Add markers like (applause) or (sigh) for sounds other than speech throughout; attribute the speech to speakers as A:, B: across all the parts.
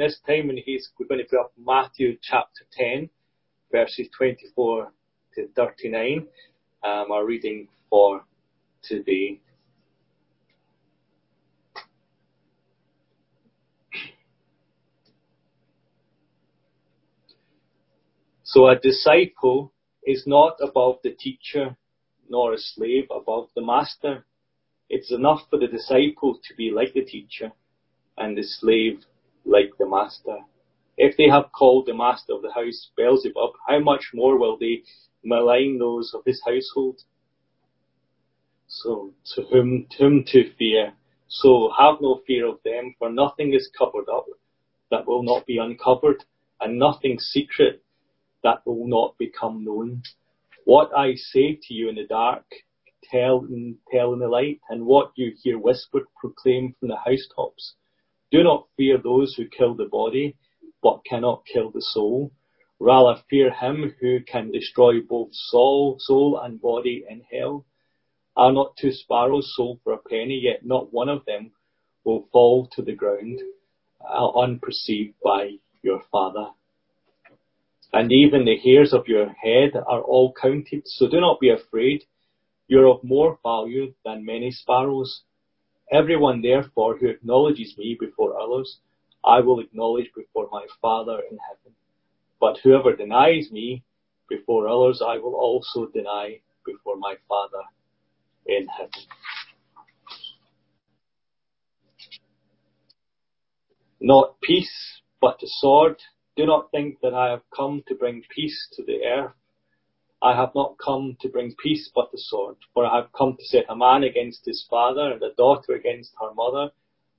A: this time we're going to put up Matthew chapter 10, verses 24 to 39, um, our reading for today. So a disciple is not above the teacher, nor a slave above the master. It's enough for the disciple to be like the teacher and the slave like the master. If they have called the master of the house Beelzebub, how much more will they malign those of his household? So to whom, to whom to fear. So have no fear of them, for nothing is covered up that will not be uncovered, and nothing secret that will not become known. What I say to you in the dark, tell in, tell in the light, and what you hear whispered, proclaim from the housetops. Do not fear those who kill the body, but cannot kill the soul. Rather fear him who can destroy both soul, soul and body in hell. Are not two sparrows sold for a penny, yet not one of them will fall to the ground uh, unperceived by your Father. And even the hairs of your head are all counted, so do not be afraid. You're of more value than many sparrows. Everyone therefore who acknowledges me before others, I will acknowledge before my Father in heaven. But whoever denies me before others, I will also deny before my Father in heaven. Not peace, but the sword. Do not think that I have come to bring peace to the earth. I have not come to bring peace but the sword, for I have come to set a man against his father, and a daughter against her mother,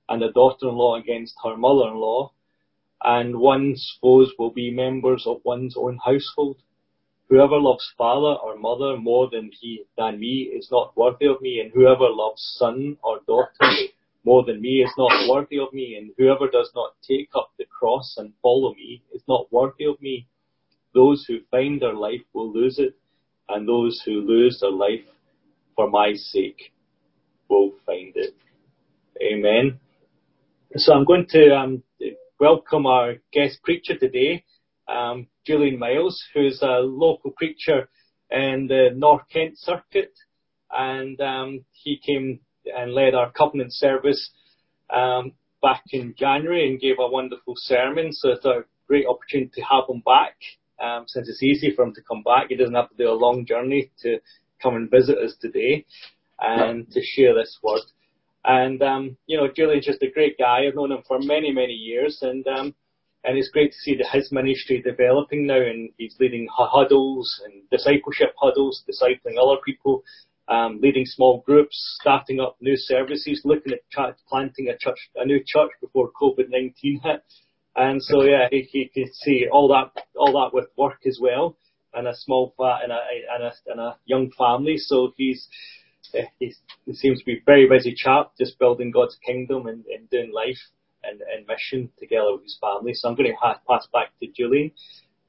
A: and a daughter-in-law against her mother-in-law, and one's foes will be members of one's own household. Whoever loves father or mother more than he than me is not worthy of me, and whoever loves son or daughter more than me is not worthy of me, and whoever does not take up the cross and follow me is not worthy of me. Those who find their life will lose it, and those who lose their life for my sake will find it. Amen. So I'm going to um, welcome our guest preacher today um, Julian Miles, who's a local preacher in the North Kent circuit, and um, he came and led our covenant service um, back in January and gave a wonderful sermon. So it's a great opportunity to have him back. Um, since it's easy for him to come back, he doesn't have to do a long journey to come and visit us today and to share this word. And um, you know, Julian's just a great guy. I've known him for many, many years, and um, and it's great to see that his ministry developing now and he's leading huddles and discipleship huddles, discipling other people, um, leading small groups, starting up new services, looking at planting a church, a new church before COVID-19 hit. And so yeah, he, he can see all that, all that with work as well and a small flat and a, and a, and a young family. So he's, eh, he's, he seems to be a very busy chap, just building God's kingdom and, and doing life and, and mission together with his family. So I'm going to ha- pass back to Julian.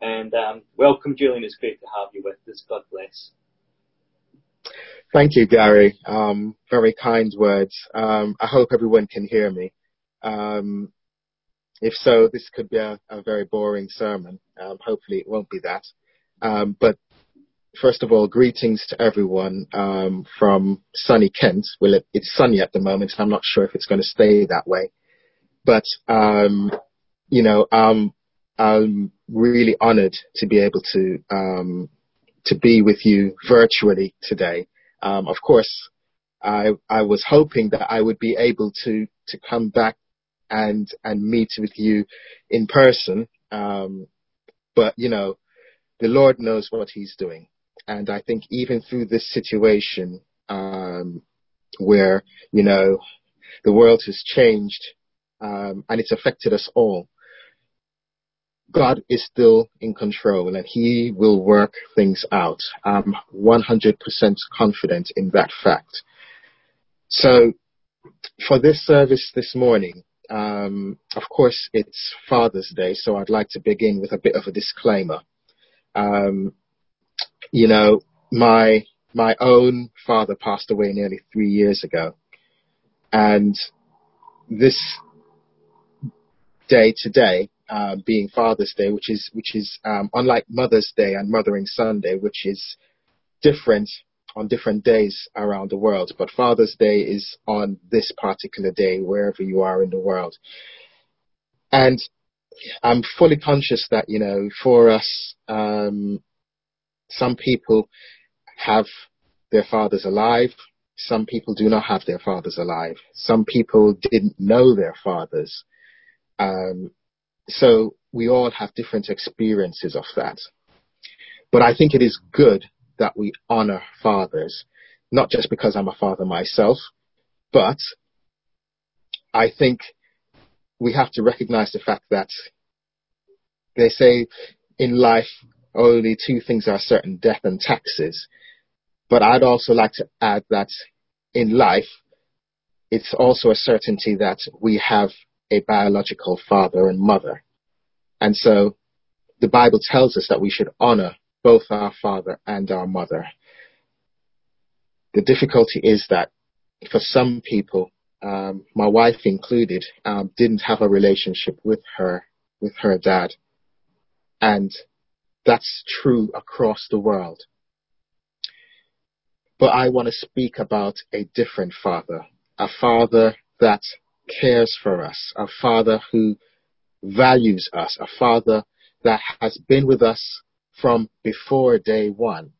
A: And um, welcome, Julian. It's great to have you with us. God bless.
B: Thank you, Gary. Um, very kind words. Um, I hope everyone can hear me. Um, if so, this could be a, a very boring sermon. Um, hopefully, it won't be that. Um, but first of all, greetings to everyone um, from sunny Kent. Well, it, it's sunny at the moment. and I'm not sure if it's going to stay that way. But, um, you know, um, I'm really honored to be able to, um, to be with you virtually today. Of course, I, I was hoping that I would be able to, to come back and, and meet with you in person. Um, but, you know, the Lord knows what he's doing. And I think even through this situation, um, where, you know, the world has changed um, and it's affected us all. God is still in control and he will work things out. I'm 100% confident in that fact. So for this service this morning, um, of course it's Father's Day, so I'd like to begin with a bit of a disclaimer. Um, you know, my, my own father passed away nearly three years ago and this day today, uh, being Father's Day, which is which is um, unlike Mother's Day and Mothering Sunday, which is different on different days around the world. But Father's Day is on this particular day, wherever you are in the world. And I'm fully conscious that you know, for us, um, some people have their fathers alive. Some people do not have their fathers alive. Some people didn't know their fathers. Um, so we all have different experiences of that. But I think it is good that we honor fathers, not just because I'm a father myself, but I think we have to recognize the fact that they say in life only two things are certain, death and taxes. But I'd also like to add that in life, it's also a certainty that we have a biological father and mother. And so the Bible tells us that we should honor both our father and our mother. The difficulty is that for some people, um, my wife included, um, didn't have a relationship with her, with her dad. And that's true across the world. But I want to speak about a different father, a father that cares for us, a father who values us, a father that has been with us from before day one.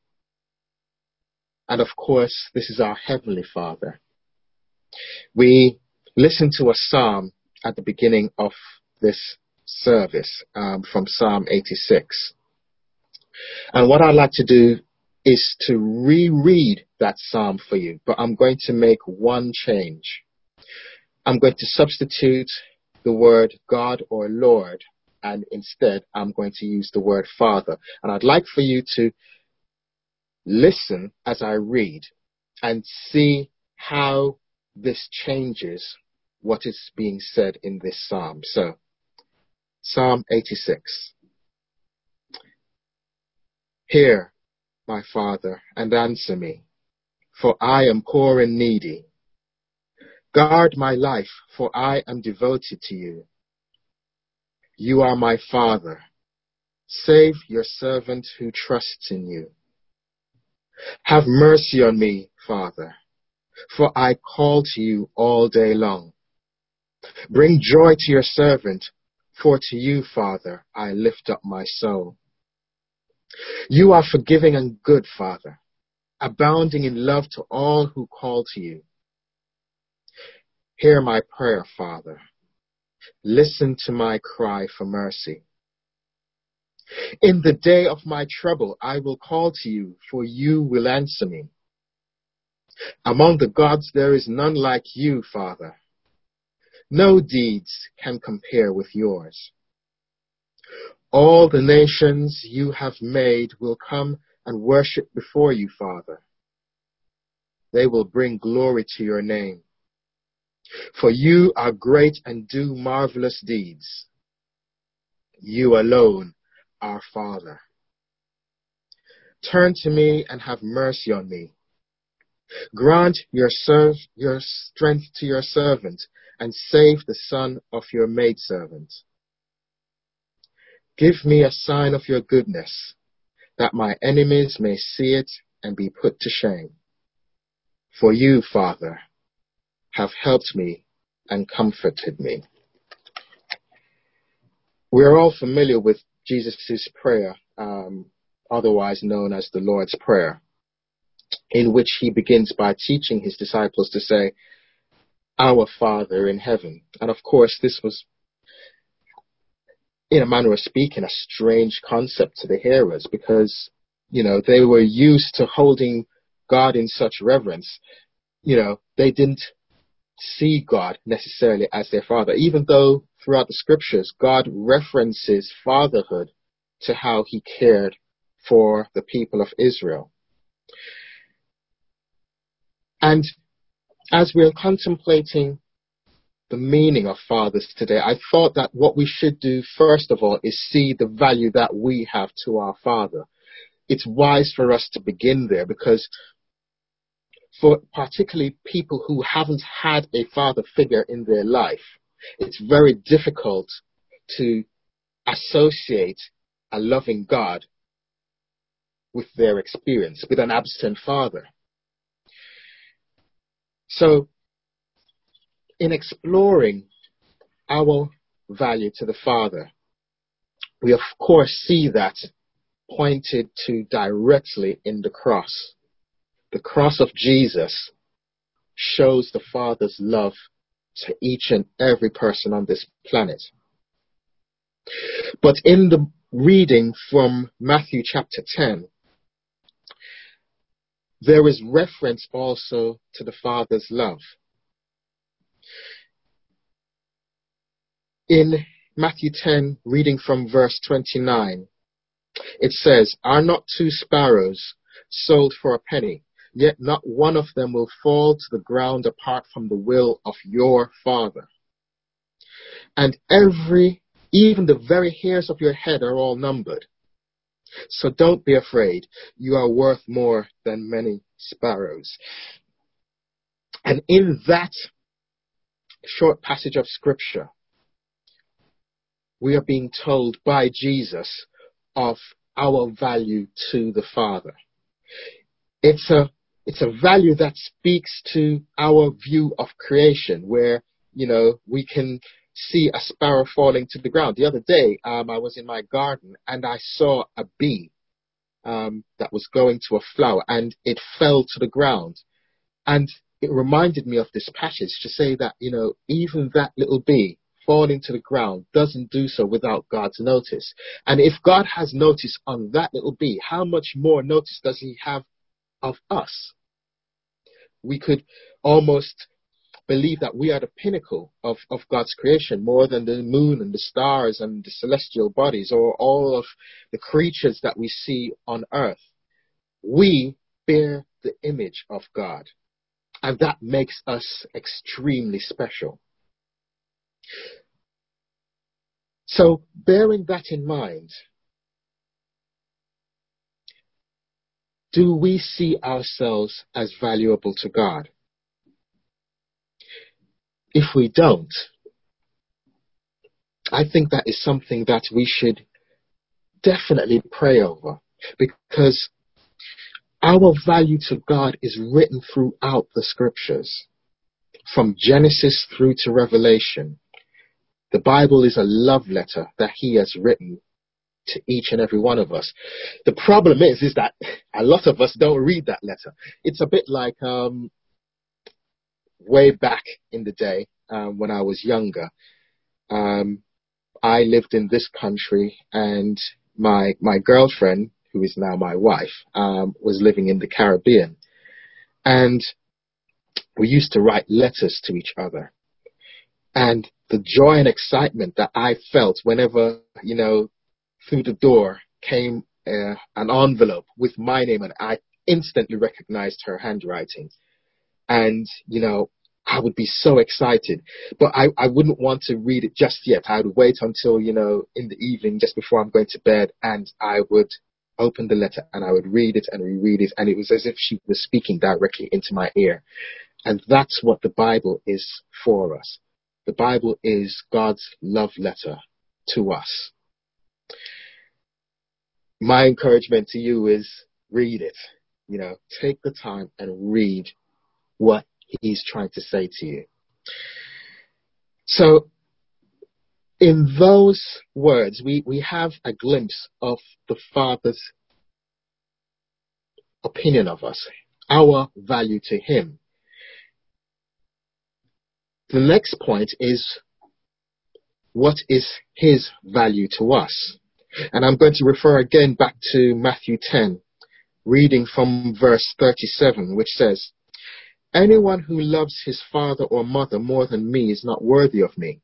B: And of course, this is our Heavenly Father. We listened to a psalm at the beginning of this service um, from Psalm 86. And what I'd like to do is to reread that psalm for you, but I'm going to make one change. I'm going to substitute the word God or Lord, and instead I'm going to use the word Father. And I'd like for you to listen as I read and see how this changes what is being said in this psalm. So, Psalm 86. Hear, my Father, and answer me, for I am poor and needy. Guard my life, for I am devoted to you. You are my Father. Save your servant who trusts in you. Have mercy on me, Father, for I call to you all day long. Bring joy to your servant, for to you, Father, I lift up my soul. You are forgiving and good, Father, abounding in love to all who call to you. Hear my prayer, Father. Listen to my cry for mercy. In the day of my trouble, I will call to you, for you will answer me. Among the gods, there is none like you, Father. No deeds can compare with yours. All the nations you have made will come and worship before you, Father. They will bring glory to your name. For you are great and do marvelous deeds. You alone are Father. Turn to me and have mercy on me. Grant your, serv- your strength to your servant and save the son of your maidservant. Give me a sign of your goodness, that my enemies may see it and be put to shame. For you, Father, have helped me and comforted me. We are all familiar with Jesus' prayer, um, otherwise known as the Lord's Prayer, in which he begins by teaching his disciples to say, Our Father in heaven. And of course, this was in a manner of speaking, a strange concept to the hearers because, you know, they were used to holding God in such reverence. You know, they didn't see God necessarily as their father, even though throughout the scriptures, God references fatherhood to how he cared for the people of Israel. And as we're contemplating the meaning of fathers today, I thought that what we should do first of all is see the value that we have to our father. It's wise for us to begin there because for particularly people who haven't had a father figure in their life, it's very difficult to associate a loving God with their experience, with an absent father. So, in exploring our value to the Father, we of course see that pointed to directly in the cross. The cross of Jesus shows the Father's love to each and every person on this planet. But in the reading from Matthew chapter 10, there is reference also to the Father's love. In Matthew 10, reading from verse 29, it says, Are not two sparrows sold for a penny? Yet not one of them will fall to the ground apart from the will of your Father. And every, even the very hairs of your head are all numbered. So don't be afraid. You are worth more than many sparrows. And in that short passage of scripture, we are being told by Jesus of our value to the Father. It's a, it's a value that speaks to our view of creation where, you know, we can see a sparrow falling to the ground. The other day, um, I was in my garden and I saw a bee um, that was going to a flower and it fell to the ground. And it reminded me of this passage to say that, you know, even that little bee falling to the ground doesn't do so without God's notice. And if God has notice on that little bee, how much more notice does he have of us? We could almost believe that we are the pinnacle of, of God's creation more than the moon and the stars and the celestial bodies or all of the creatures that we see on earth. We bear the image of God. And that makes us extremely special. So, bearing that in mind, do we see ourselves as valuable to God? If we don't, I think that is something that we should definitely pray over because our value to God is written throughout the scriptures, from Genesis through to Revelation. The Bible is a love letter that He has written to each and every one of us. The problem is, is that a lot of us don't read that letter. It's a bit like um, way back in the day um, when I was younger. Um, I lived in this country, and my my girlfriend, who is now my wife, um, was living in the Caribbean, and we used to write letters to each other. And the joy and excitement that I felt whenever, you know, through the door came uh, an envelope with my name and I instantly recognized her handwriting. And, you know, I would be so excited, but I, I wouldn't want to read it just yet. I would wait until, you know, in the evening, just before I'm going to bed, and I would open the letter and I would read it and reread it. And it was as if she was speaking directly into my ear. And that's what the Bible is for us. The Bible is God's love letter to us. My encouragement to you is read it. You know, take the time and read what he's trying to say to you. So, in those words, we, we have a glimpse of the Father's opinion of us, our value to Him. The next point is what is His value to us? And I'm going to refer again back to Matthew 10, reading from verse 37, which says, Anyone who loves his father or mother more than me is not worthy of me.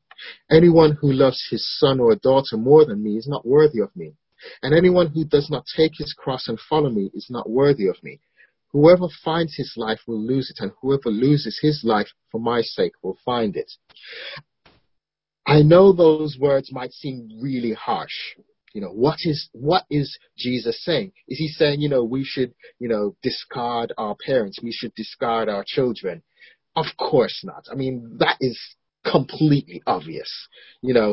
B: Anyone who loves his son or daughter more than me is not worthy of me. And anyone who does not take his cross and follow me is not worthy of me. Whoever finds his life will lose it, and whoever loses his life for my sake will find it. I know those words might seem really harsh, you know, what is, what is Jesus saying? Is he saying, you know, we should, you know, discard our parents, we should discard our children? Of course not. I mean, that is completely obvious. You know,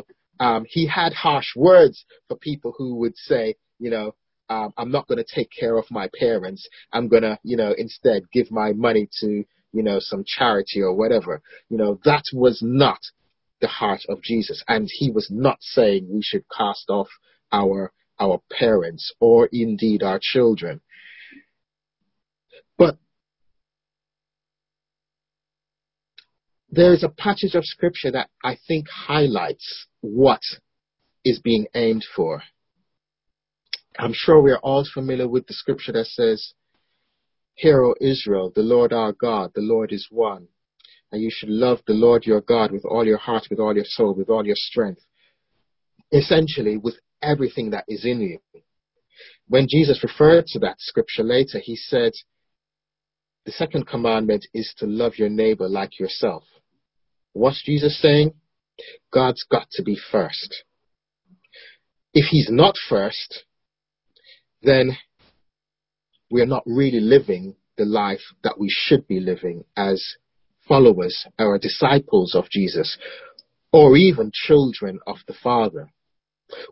B: Um, he had harsh words for people who would say, you know, um, I'm not going to take care of my parents. I'm going to, you know, instead give my money to, you know, some charity or whatever. You know, that was not the heart of Jesus. And he was not saying we should cast off our, our parents or indeed our children. But there is a passage of scripture that I think highlights what is being aimed for. I'm sure we are all familiar with the scripture that says, Hear, O Israel, the Lord our God, the Lord is one. And you should love the Lord your God with all your heart, with all your soul, with all your strength. Essentially, with everything that is in you. When Jesus referred to that scripture later, he said, the second commandment is to love your neighbor like yourself. What's Jesus saying? God's got to be first. If he's not first, then we are not really living the life that we should be living as followers or disciples of Jesus or even children of the Father.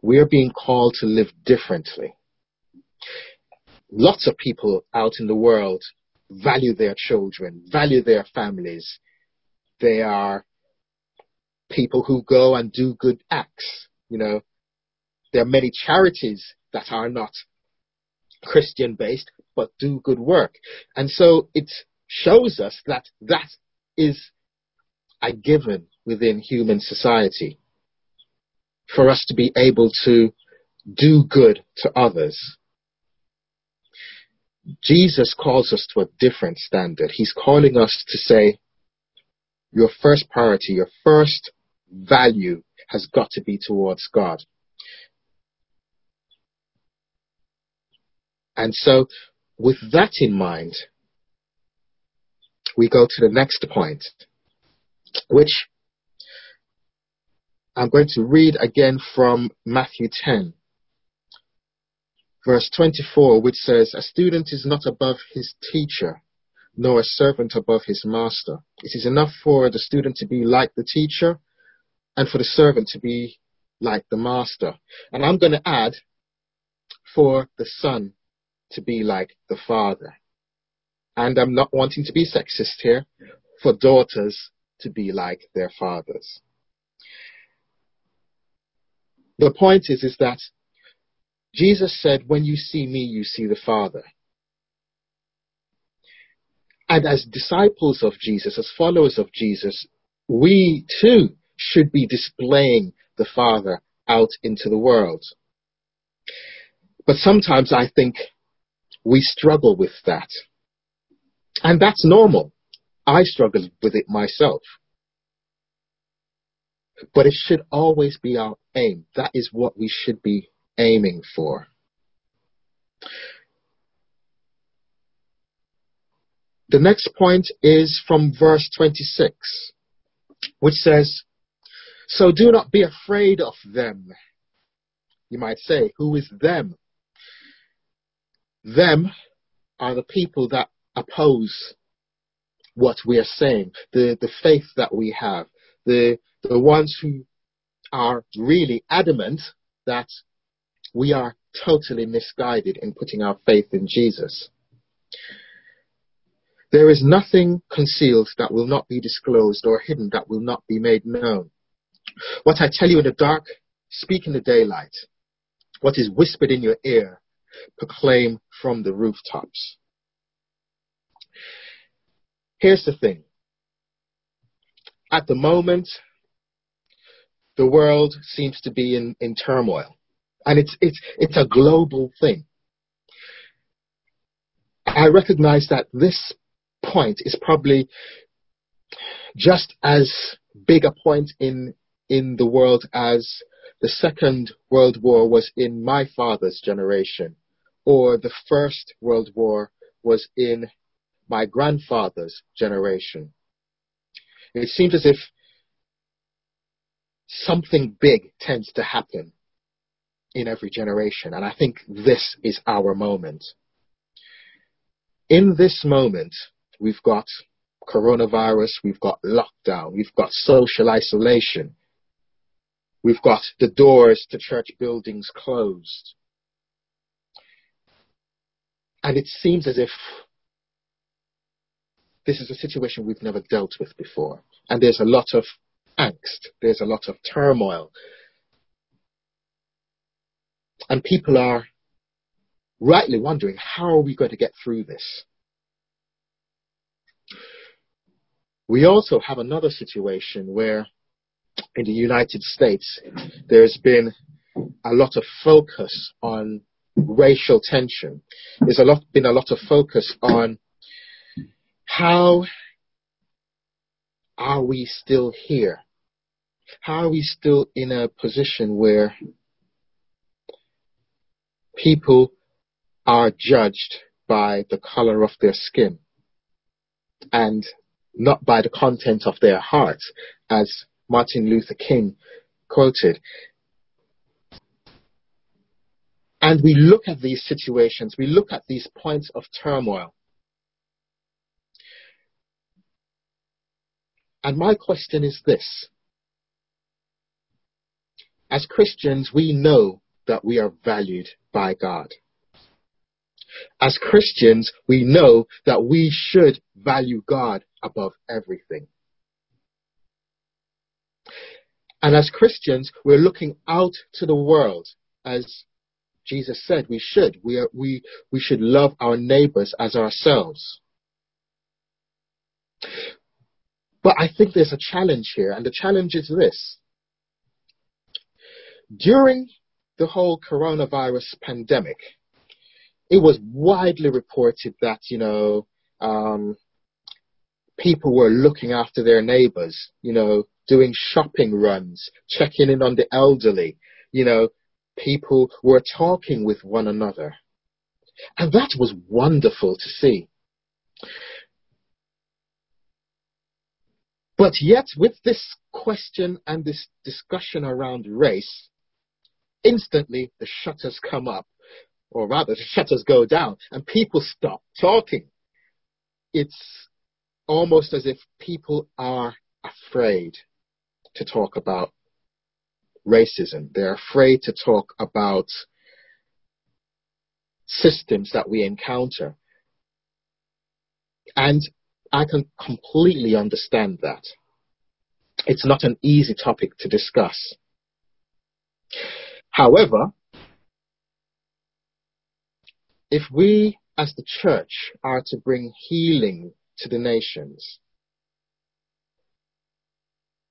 B: We are being called to live differently. Lots of people out in the world value their children, value their families. They are people who go and do good acts. You know, there are many charities that are not Christian based, but do good work. And so it shows us that that is a given within human society for us to be able to do good to others. Jesus calls us to a different standard. He's calling us to say, your first priority, your first value has got to be towards God. And so, with that in mind, we go to the next point, which I'm going to read again from Matthew 10, verse 24, which says, A student is not above his teacher, nor a servant above his master. It is enough for the student to be like the teacher and for the servant to be like the master. And I'm going to add for the son to be like the father. And I'm not wanting to be sexist here, for daughters to be like their fathers. The point is, is that Jesus said, when you see me, you see the Father. And as disciples of Jesus, as followers of Jesus, we too should be displaying the Father out into the world. But sometimes I think we struggle with that. And that's normal. I struggle with it myself. But it should always be our aim. That is what we should be aiming for. The next point is from verse 26, which says, So do not be afraid of them. You might say, who is them? Them are the people that oppose what we are saying, the, the faith that we have, the, the ones who are really adamant that we are totally misguided in putting our faith in Jesus. There is nothing concealed that will not be disclosed or hidden that will not be made known. What I tell you in the dark, speak in the daylight. What is whispered in your ear, proclaim from the rooftops. Here's the thing. At the moment, the world seems to be in, in turmoil. And it's, it's, it's a global thing. I recognize that this point is probably just as big a point in, in the world as the Second World War was in my father's generation, or the First World War was in my grandfather's generation. It seems as if something big tends to happen in every generation, and I think this is our moment. In this moment, we've got coronavirus, we've got lockdown, we've got social isolation. We've got the doors to church buildings closed. And it seems as if this is a situation we've never dealt with before. And there's a lot of angst. There's a lot of turmoil. And people are rightly wondering, how are we going to get through this? We also have another situation where in the United States, there's been a lot of focus on racial tension. There's a lot, been a lot of focus on how are we still here? How are we still in a position where people are judged by the color of their skin and not by the content of their heart, as Martin Luther King quoted. And we look at these situations, we look at these points of turmoil. And my question is this. As Christians, we know that we are valued by God. As Christians, we know that we should value God above everything. And as Christians, we're looking out to the world as Jesus said we should. We, are, we, we should love our neighbors as ourselves. But I think there's a challenge here, and the challenge is this. During the whole coronavirus pandemic, it was widely reported that, you know, um, people were looking after their neighbors, you know, doing shopping runs, checking in on the elderly, you know, people were talking with one another. And that was wonderful to see. But yet, with this question and this discussion around race, instantly the shutters come up, or rather, the shutters go down, and people stop talking. It's almost as if people are afraid to talk about racism. They're afraid to talk about systems that we encounter. And I can completely understand that. It's not an easy topic to discuss. However, if we as the church are to bring healing to the nations,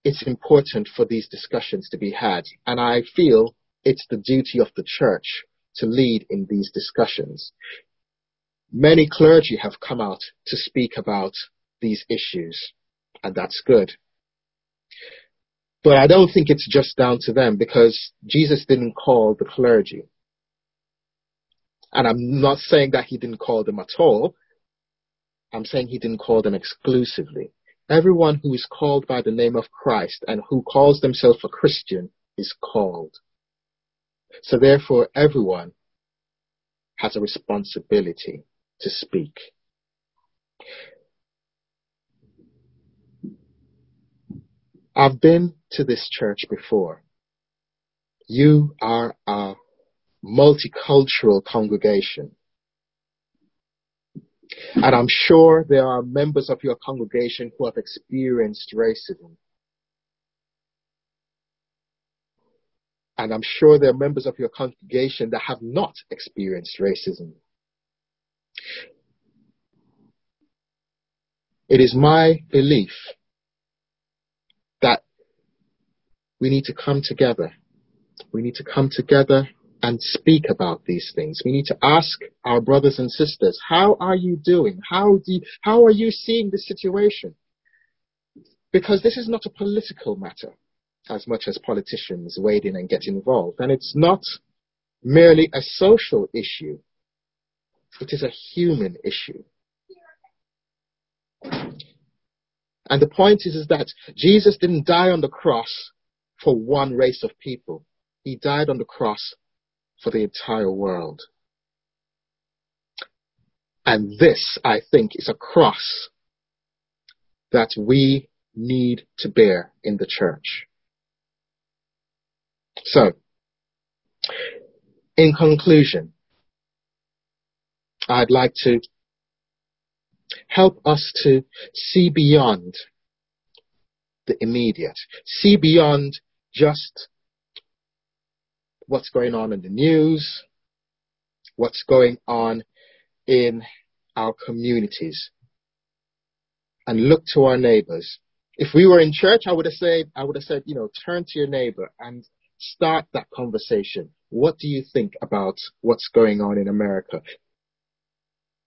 B: it's important for these discussions to be had. And I feel it's the duty of the church to lead in these discussions. Many clergy have come out to speak about these issues, and that's good. But I don't think it's just down to them because Jesus didn't call the clergy. And I'm not saying that he didn't call them at all. I'm saying he didn't call them exclusively. Everyone who is called by the name of Christ and who calls themselves a Christian is called. So therefore, everyone has a responsibility to speak. I've been to this church before. You are a multicultural congregation. And I'm sure there are members of your congregation who have experienced racism. And I'm sure there are members of your congregation that have not experienced racism. It is my belief that we need to come together. We need to come together and speak about these things. We need to ask our brothers and sisters, how are you doing? How do you, how are you seeing the situation? Because this is not a political matter as much as politicians wade in and get involved. And it's not merely a social issue. It is a human issue. And the point is, is that Jesus didn't die on the cross for one race of people. He died on the cross for the entire world. And this, I think, is a cross that we need to bear in the church. So, in conclusion, I'd like to help us to see beyond the immediate, see beyond just what's going on in the news, what's going on in our communities, and look to our neighbors. If we were in church, I would have said, I would have said, you know, turn to your neighbor and start that conversation. What do you think about what's going on in America?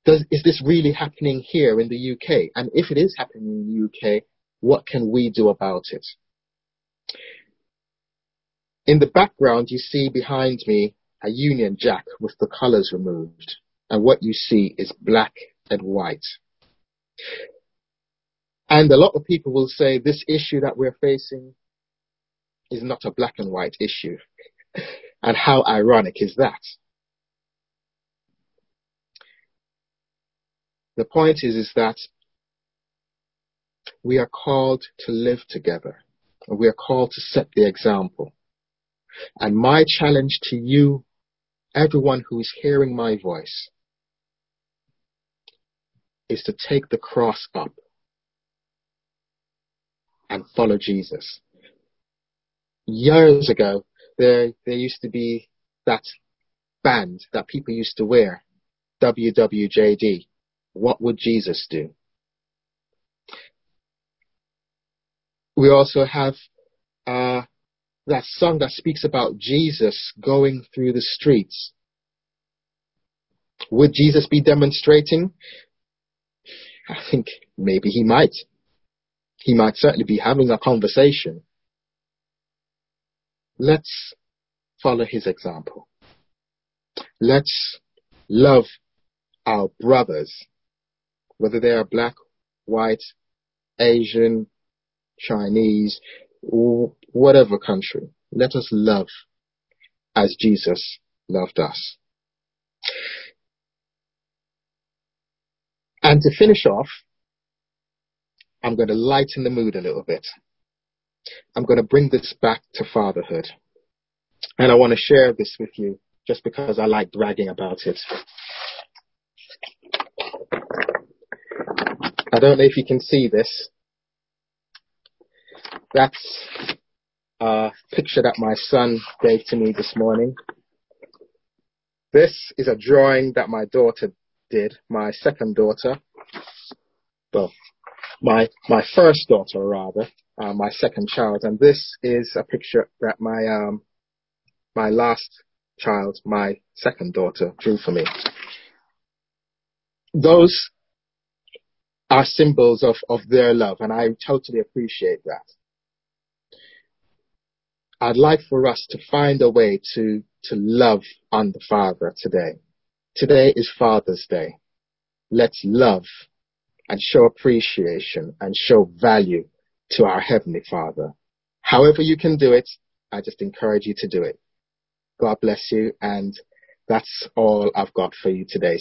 B: Does, is this really happening here in the UK? And if it is happening in the UK, what can we do about it? In the background, you see behind me a Union Jack with the colors removed. And what you see is black and white. And a lot of people will say this issue that we're facing is not a black and white issue. (laughs) and how ironic is that? The point is, is that we are called to live together. And we are called to set the example. And my challenge to you, everyone who is hearing my voice, is to take the cross up and follow Jesus. Years ago, there, there used to be that band that people used to wear, WWJD. What would Jesus do? We also have uh, that song that speaks about Jesus going through the streets. Would Jesus be demonstrating? I think maybe he might. He might certainly be having a conversation. Let's follow his example. Let's love our brothers, whether they are black, white, Asian, Chinese, whatever country. Let us love as Jesus loved us. And to finish off, I'm going to lighten the mood a little bit. I'm going to bring this back to fatherhood. And I want to share this with you just because I like bragging about it. I don't know if you can see this. That's a picture that my son gave to me this morning. This is a drawing that my daughter did, my second daughter. Well, my my first daughter rather, uh, my second child, and this is a picture that my um my last child, my second daughter, drew for me. Those are symbols of, of their love, and I totally appreciate that. I'd like for us to find a way to, to love on the Father today. Today is Father's Day. Let's love and show appreciation and show value to our Heavenly Father. However you can do it, I just encourage you to do it. God bless you and that's all I've got for you today.